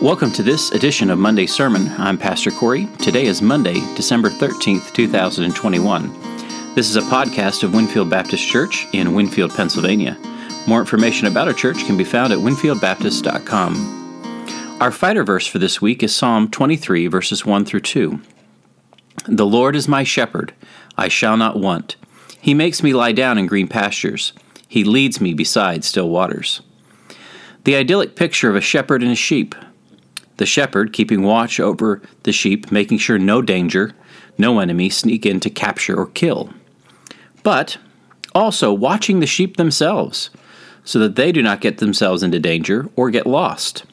Welcome to this edition of Monday Sermon. I'm Pastor Corey. Today is Monday, December 13th, 2021. This is a podcast of Winfield Baptist Church in Winfield, Pennsylvania. More information about our church can be found at winfieldbaptist.com. Our fighter verse for this week is Psalm 23, verses 1 through 2. The Lord is my shepherd, I shall not want. He makes me lie down in green pastures, He leads me beside still waters. The idyllic picture of a shepherd and his sheep the shepherd keeping watch over the sheep, making sure no danger, no enemy sneak in to capture or kill. But also watching the sheep themselves, so that they do not get themselves into danger or get lost.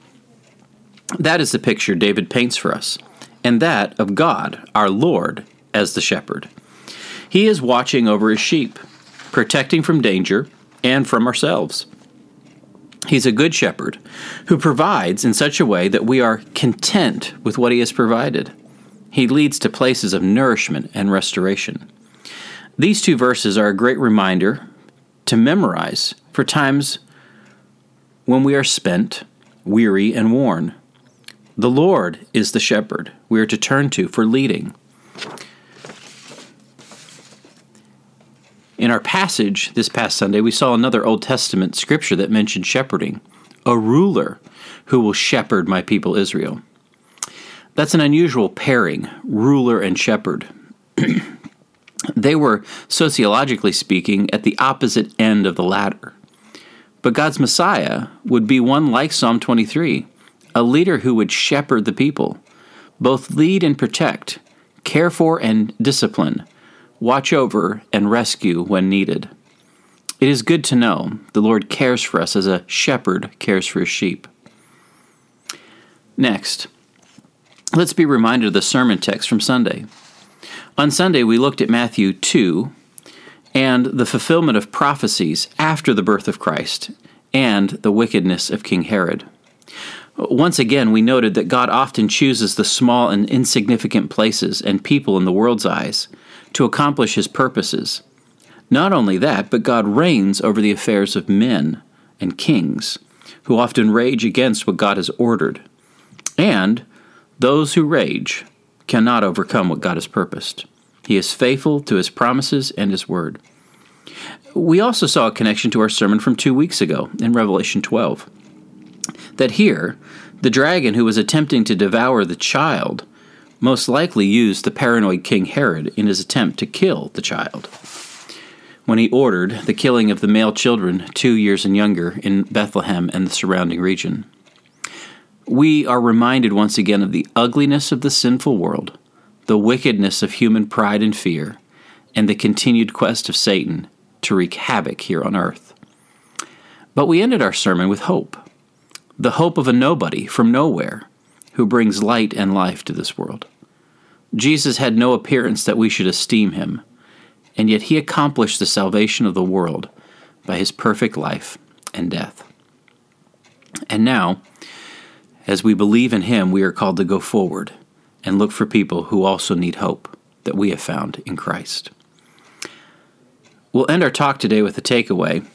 That is the picture David paints for us, and that of God, our Lord, as the shepherd. He is watching over his sheep, protecting from danger and from ourselves. He's a good shepherd who provides in such a way that we are content with what he has provided. He leads to places of nourishment and restoration. These two verses are a great reminder to memorize for times when we are spent, weary, and worn. The Lord is the shepherd we are to turn to for leading. In our passage this past Sunday, we saw another Old Testament scripture that mentioned shepherding a ruler who will shepherd my people Israel. That's an unusual pairing, ruler and shepherd. they were, sociologically speaking, at the opposite end of the ladder. But God's Messiah would be one like Psalm 23, a leader who would shepherd the people, both lead and protect, care for and discipline, watch over, and rescue when needed. It is good to know the Lord cares for us as a shepherd cares for his sheep. Next, let's be reminded of the sermon text from Sunday. On Sunday, we looked at Matthew 2 and the fulfillment of prophecies after the birth of Christ and the wickedness of King Herod. Once again, we noted that God often chooses the small and insignificant places and people in the world's eyes to accomplish his purposes. Not only that, but God reigns over the affairs of men and kings, who often rage against what God has ordered. And those who rage cannot overcome what God has purposed. He is faithful to his promises and his word. We also saw a connection to our sermon from two weeks ago in Revelation 12. That here, the dragon who was attempting to devour the child most likely used the paranoid King Herod in his attempt to kill the child. When he ordered the killing of the male children two years and younger in Bethlehem and the surrounding region. We are reminded once again of the ugliness of the sinful world, the wickedness of human pride and fear, and the continued quest of Satan to wreak havoc here on earth. But we ended our sermon with hope the hope of a nobody from nowhere who brings light and life to this world. Jesus had no appearance that we should esteem him, and yet he accomplished the salvation of the world by his perfect life and death. And now, as we believe in him, we are called to go forward and look for people who also need hope that we have found in Christ. We'll end our talk today with a takeaway.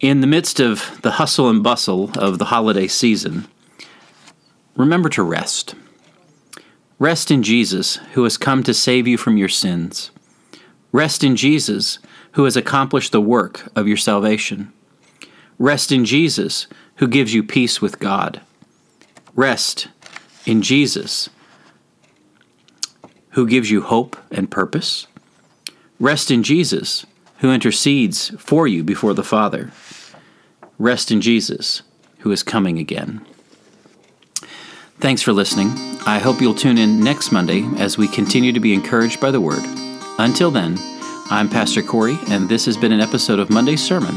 In the midst of the hustle and bustle of the holiday season, remember to rest. Rest in Jesus, who has come to save you from your sins. Rest in Jesus, who has accomplished the work of your salvation. Rest in Jesus, who gives you peace with God. Rest in Jesus, who gives you hope and purpose. Rest in Jesus, who intercedes for you before the Father. Rest in Jesus, who is coming again. Thanks for listening. I hope you'll tune in next Monday as we continue to be encouraged by the Word. Until then, I'm Pastor Corey, and this has been an episode of Monday's Sermon,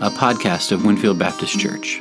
a podcast of Winfield Baptist Church.